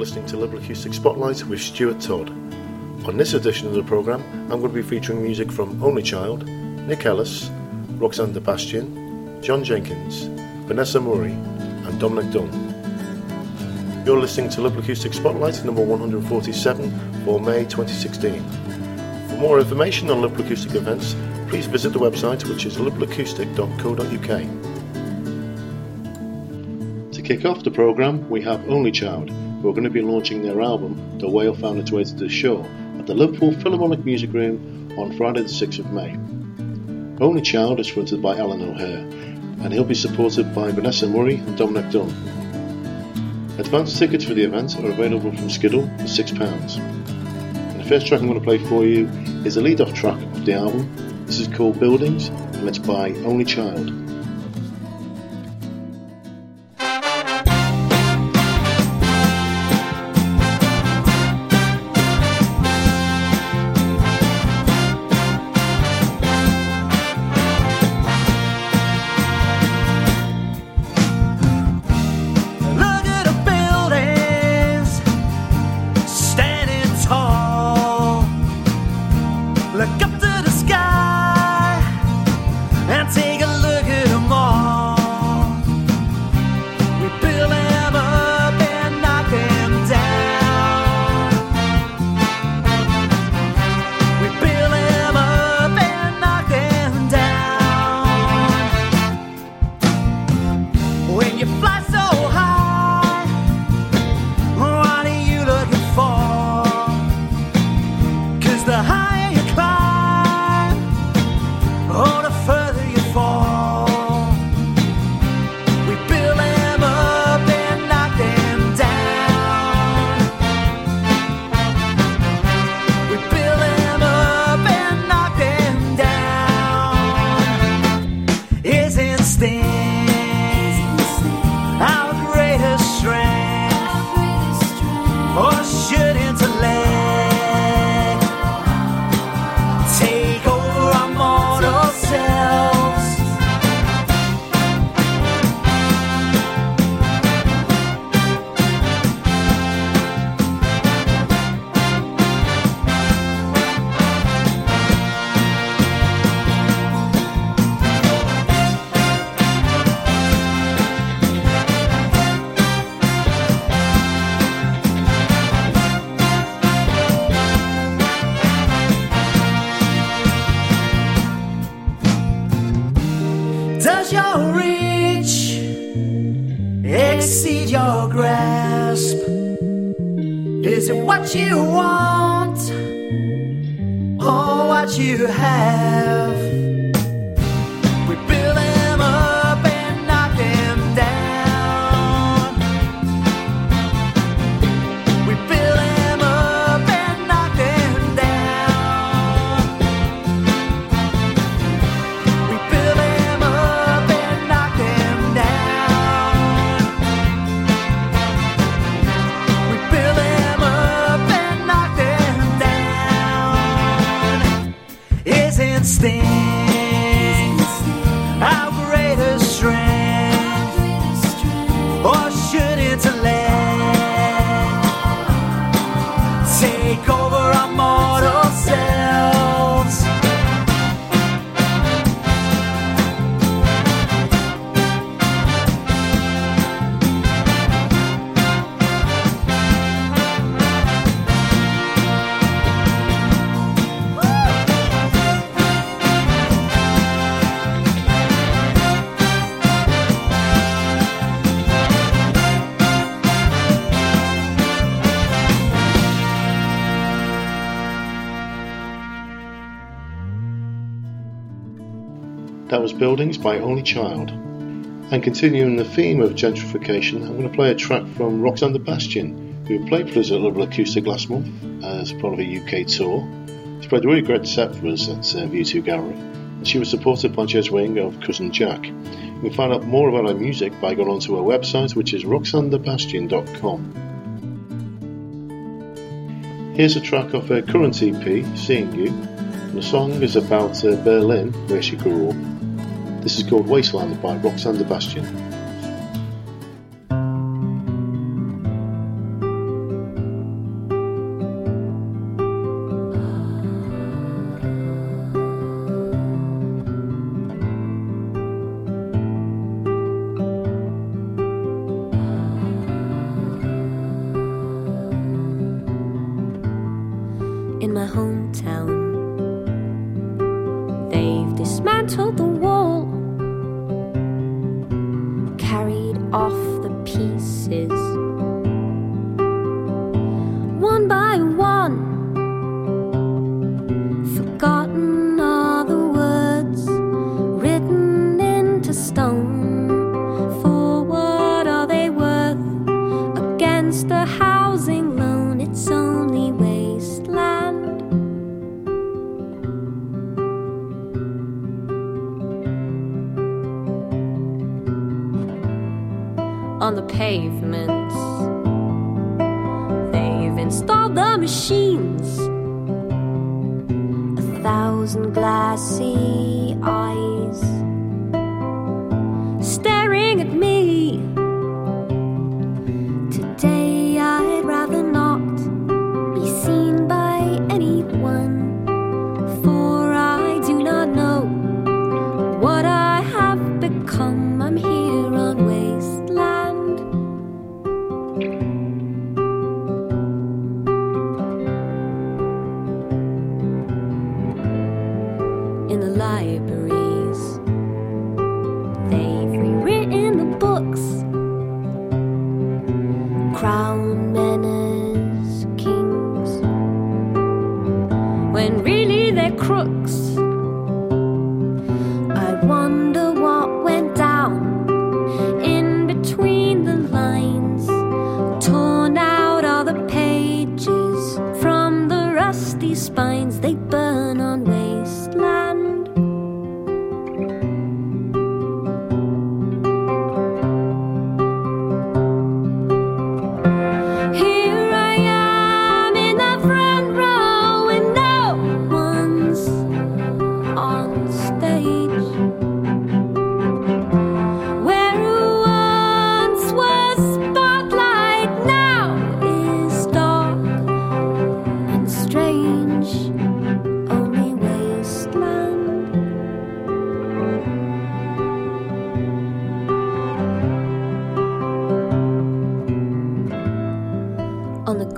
listening to Liverpool Acoustic Spotlight with Stuart Todd. On this edition of the programme, I'm going to be featuring music from Only Child, Nick Ellis, Roxanne de Bastian, John Jenkins, Vanessa Murray, and Dominic Dunn. You're listening to Liverpool Acoustic Spotlight number 147 for May 2016. For more information on Liverpool Acoustic events, please visit the website which is liverpoolacoustic.co.uk To kick off the programme, we have Only Child, who are going to be launching their album, The Whale Found Its Way to the Shore, at the Liverpool Philharmonic Music Room on Friday the 6th of May. Only Child is fronted by Alan O'Hare, and he'll be supported by Vanessa Murray and Dominic Dunn. Advance tickets for the event are available from Skiddle for £6. And the first track I'm going to play for you is the lead off track of the album. This is called Buildings, and it's by Only Child. what you want or what you have. That by Only Child. And continuing the theme of gentrification, I'm going to play a track from Roxanne de Bastian, who played for us at Liverpool Acoustic last month as part of a UK tour. She played a really great set for us at uh, View2 Gallery, and she was supported by Jez Wing of Cousin Jack. You can find out more about her music by going onto her website, which is roxannedebastian.com. Here's a track off her current EP, Seeing You, the song is about uh, Berlin, where she grew up. This is called Wasteland by Roxanne de Crown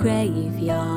graveyard,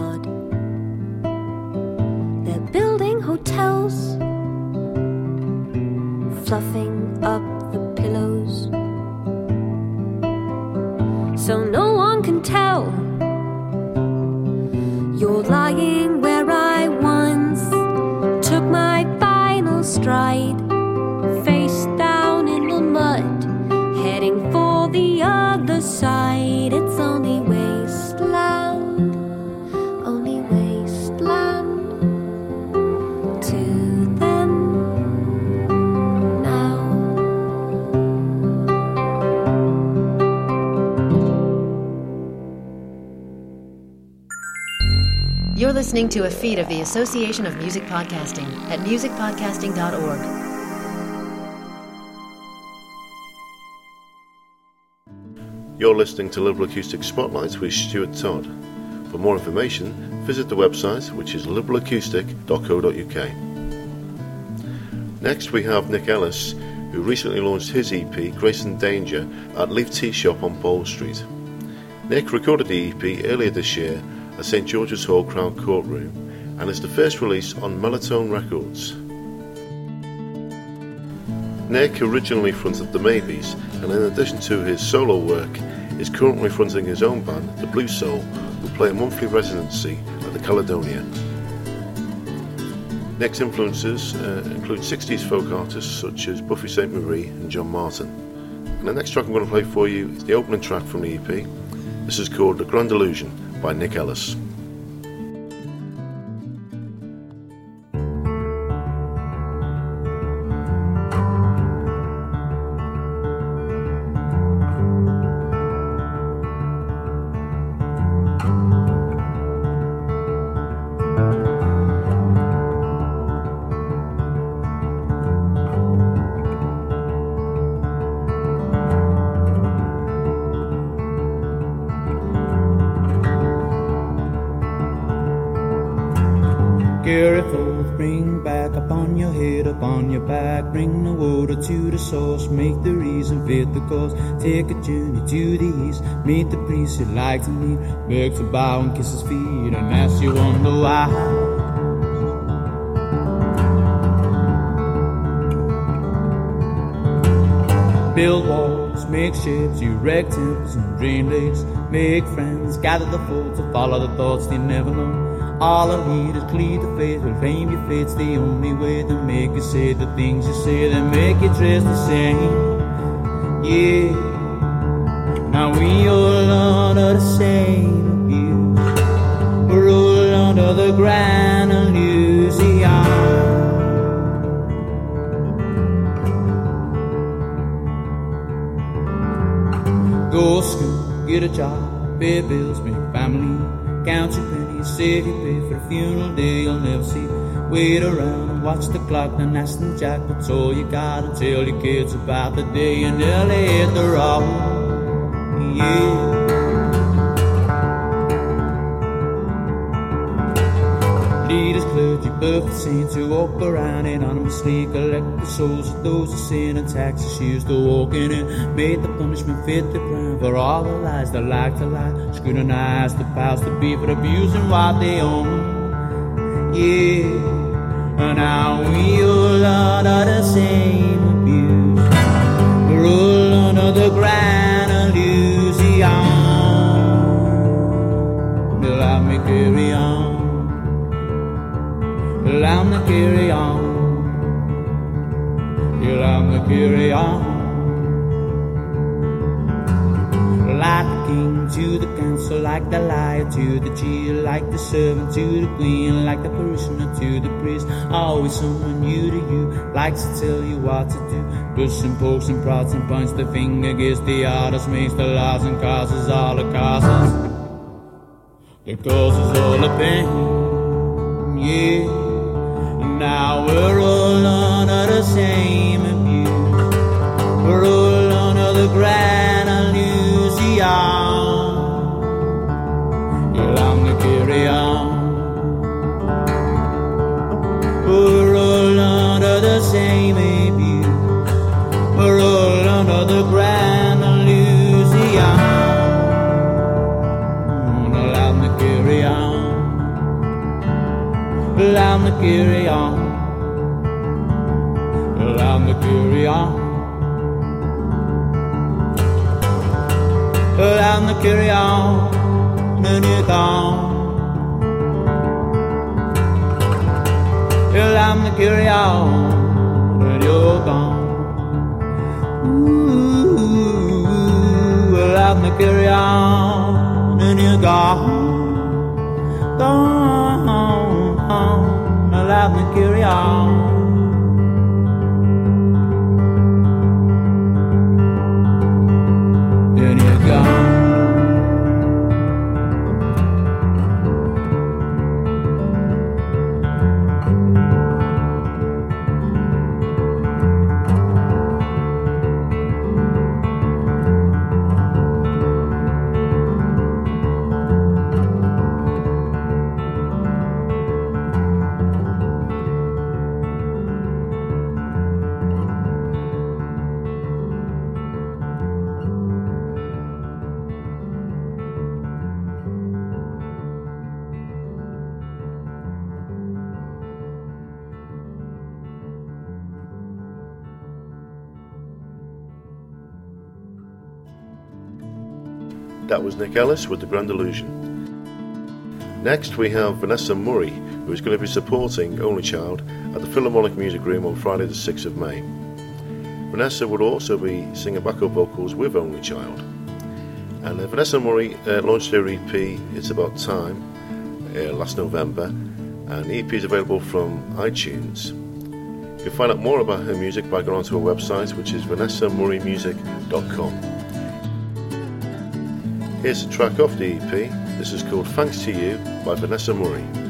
listening to a feed of the Association of Music Podcasting at musicpodcasting.org. You're listening to Liverpool Acoustic Spotlights with Stuart Todd. For more information, visit the website, which is liverpoolacoustic.co.uk. Next, we have Nick Ellis, who recently launched his EP, Grace and Danger, at Leaf Tea Shop on Pole Street. Nick recorded the EP earlier this year at St George's Hall Crown Courtroom and is the first release on Melotone Records. Nick originally fronted the Maybes, and in addition to his solo work, is currently fronting his own band, the Blue Soul, who play a monthly residency at the Caledonia. Nick's influences uh, include 60s folk artists such as Buffy Sainte-Marie and John Martyn. And the next track I'm going to play for you is the opening track from the EP. This is called The Grand Illusion by Nick Ellis. back, Bring the water to the source, make the reason fit the course. Take a journey to the east, meet the priest you like to meet. Beg to bow and kiss his feet, and ask you on the why. Build walls, make ships, erect temples and dream lakes. Make friends, gather the fools, to follow the thoughts they never know. All I need is clear the will fame your fate's the only way to make you say the things you say that make you dress the same. Yeah, now we all under the same abuse. We're all under the grand illusion. Go school, get a job, pay bills, make family, count your your pay for a funeral day you'll never see. Wait around and watch the clock, the them Jack, that's all you gotta tell your kids about the day you nearly hit the road. Yeah. Clergy, perfect saints who walk around anonymously, collect the souls of those who sin and tax the shoes to walking in. it. Made the punishment fit the crime for all the lies that like to lie. Scrutinize the powers to be for abusing what they own. Yeah, and now we all are the same like the servant to the queen, like the parishioner to the priest. Always someone new to you, likes to tell you what to do. Pushing, pokes, and prods and points the finger against the others, makes the laws and causes all the causes. It causes all the pain, yeah. Now we're all under the same abuse. We're all under the grand illusion. To carry on. We're all under the same abuse. We're all under the grand illusion. You'll have to carry on. Allow me to carry on. Allow me to carry on. Allow me to carry on. You're gone. Allow me to carry on. And you're gone. Ooh, allow me to carry on. And you're gone. Gone on, allow me to carry on. That was Nick Ellis with The Grand Illusion. Next, we have Vanessa Murray, who is going to be supporting Only Child at the Philharmonic Music Room on Friday, the 6th of May. Vanessa would also be singing backup vocals with Only Child. And uh, Vanessa Murray uh, launched her EP, It's About Time, uh, last November, and the EP is available from iTunes. You can find out more about her music by going onto her website, which is vanessamurraymusic.com. Here's a track off the EP. This is called Thanks to You by Vanessa Murray.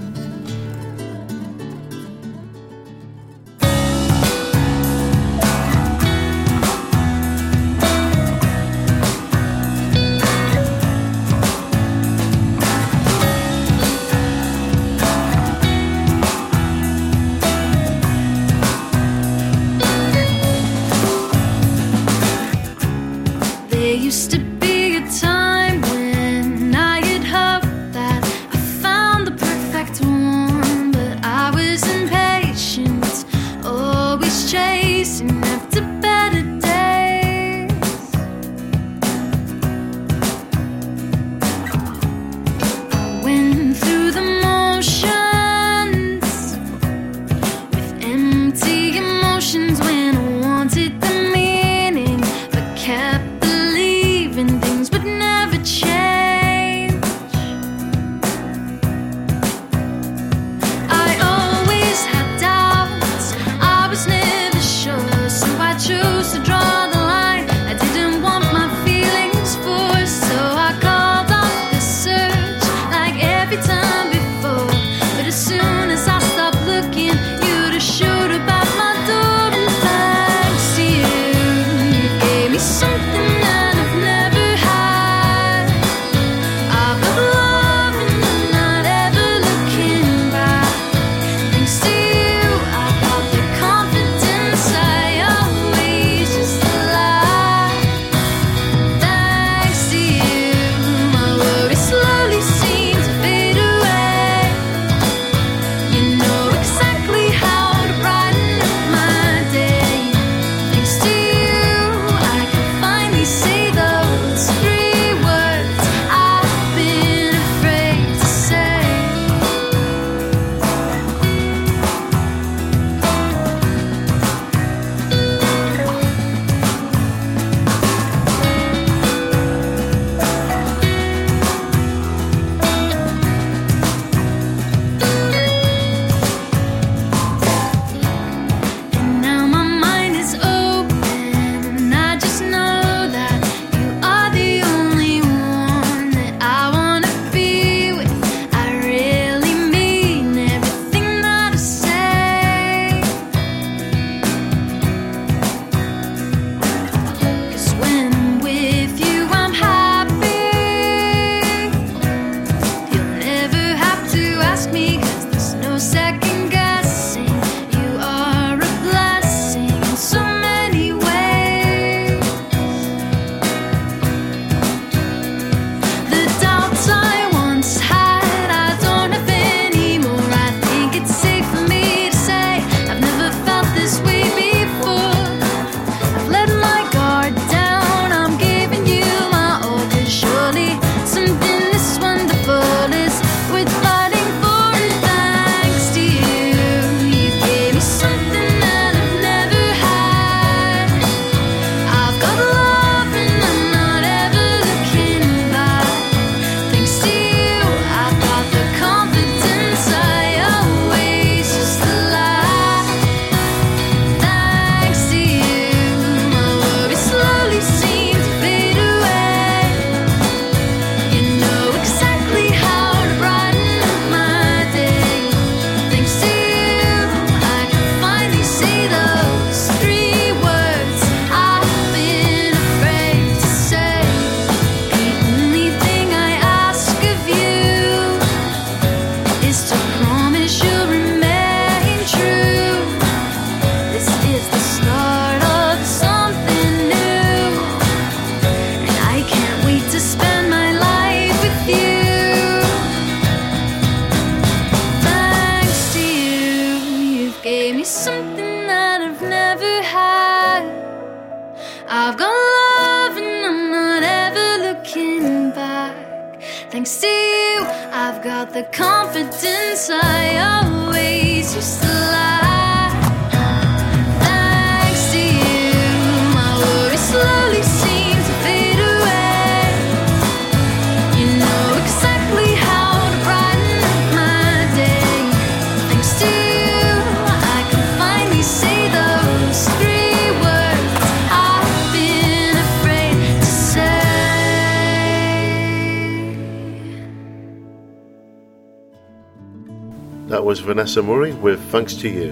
Was Vanessa Murray with Thanks to You.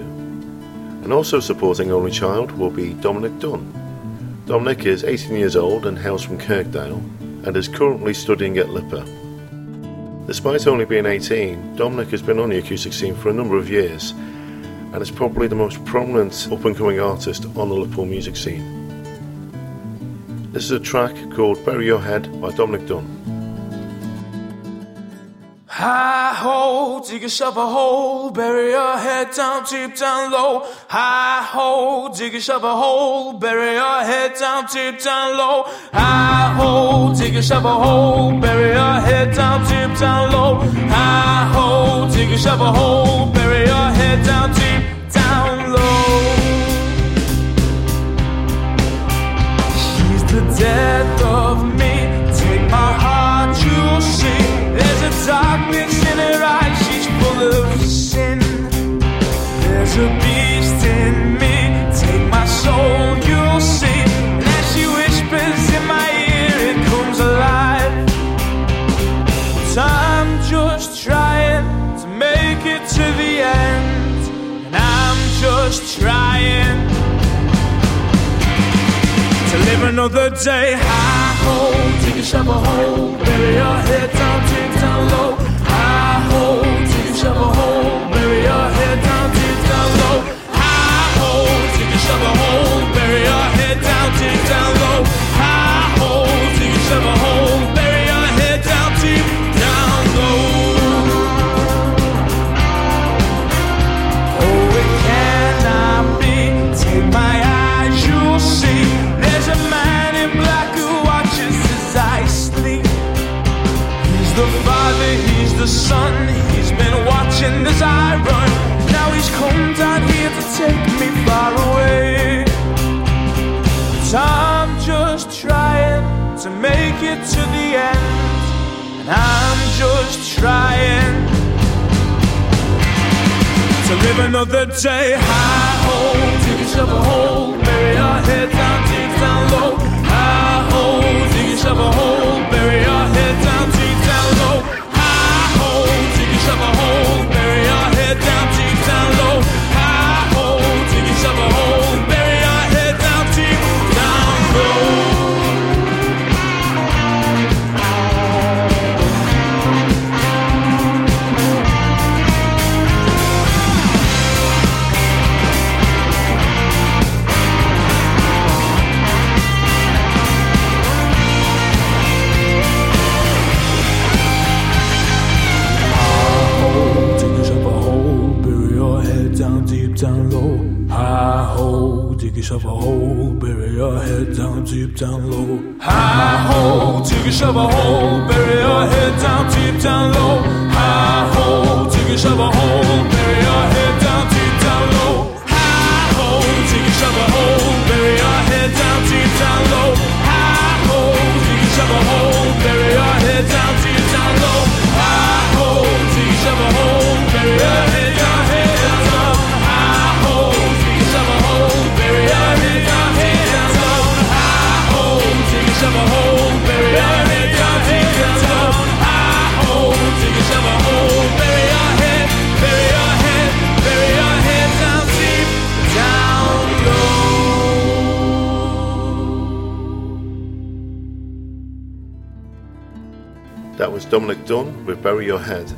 And also supporting Only Child will be Dominic Dunn. Dominic is 18 years old and hails from Kirkdale and is currently studying at LIPA. Despite only being 18, Dominic has been on the acoustic scene for a number of years and is probably the most prominent up and coming artist on the Liverpool music scene. This is a track called Bury Your Head by Dominic Dunn. Hi ho, dig yourself a hole, bury your head down deep down low. High ho, dig yourself a hole, bury your head down deep down low. High ho, dig yourself a hole, bury your head down deep down low. High ho, dig yourself a hole, bury your head down deep down low. She's the death another day. High ho, dig yourself a hole, bury your head down, deep down low. High ho, dig yourself a hole, another day. High ho, dig yourself a hole, bury your head deep down low. Hi ho, dig yourself a hole, bury That was Dominic Dunn with Bury Your Head.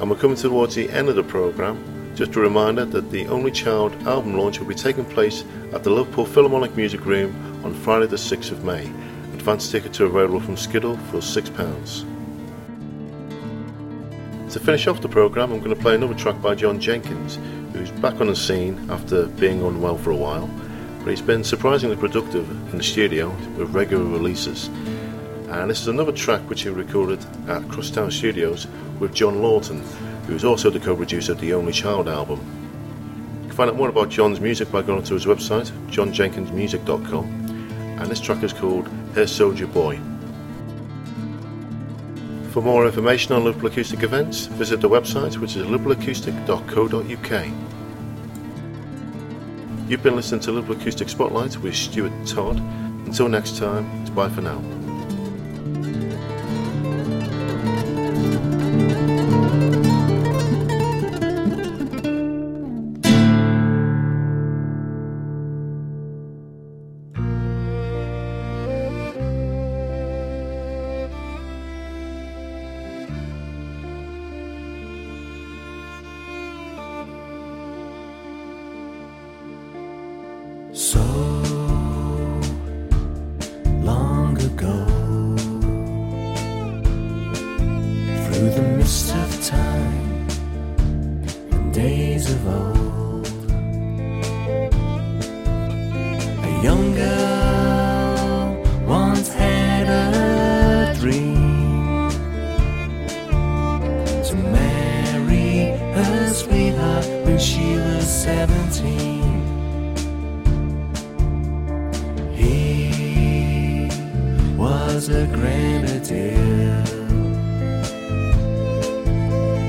And we're coming towards the end of the programme. Just a reminder that the Only Child album launch will be taking place at the Liverpool Philharmonic Music Room on Friday the 6th of May. Advance tickets are available from Skiddle for £6. To finish off the programme, I'm going to play another track by John Jenkins, who's back on the scene after being unwell for a while. But he's been surprisingly productive in the studio with regular releases. And this is another track which he recorded at Crosstown Studios with John Lawton, who is also the co-producer of the Only Child album. You can find out more about John's music by going to his website, johnjenkinsmusic.com, and this track is called Hey Soldier Boy. For more information on Liverpool Acoustic events, visit the website which is liverpoolacoustic.co.uk. You've been listening to Liverpool Acoustic Spotlight with Stuart Todd. Until next time, bye for now. To marry her sweetheart when she was seventeen. He was a grenadier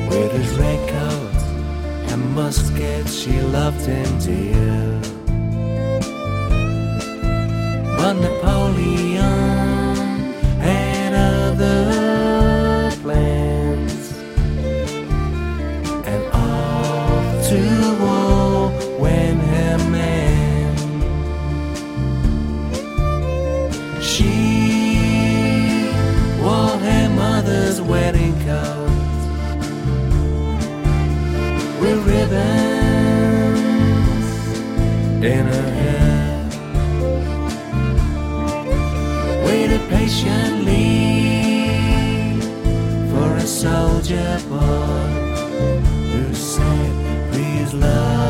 with his red coat and musket. She loved him dear, soldier boy. Who said, Please love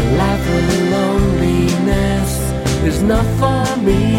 A life of loneliness is not for me.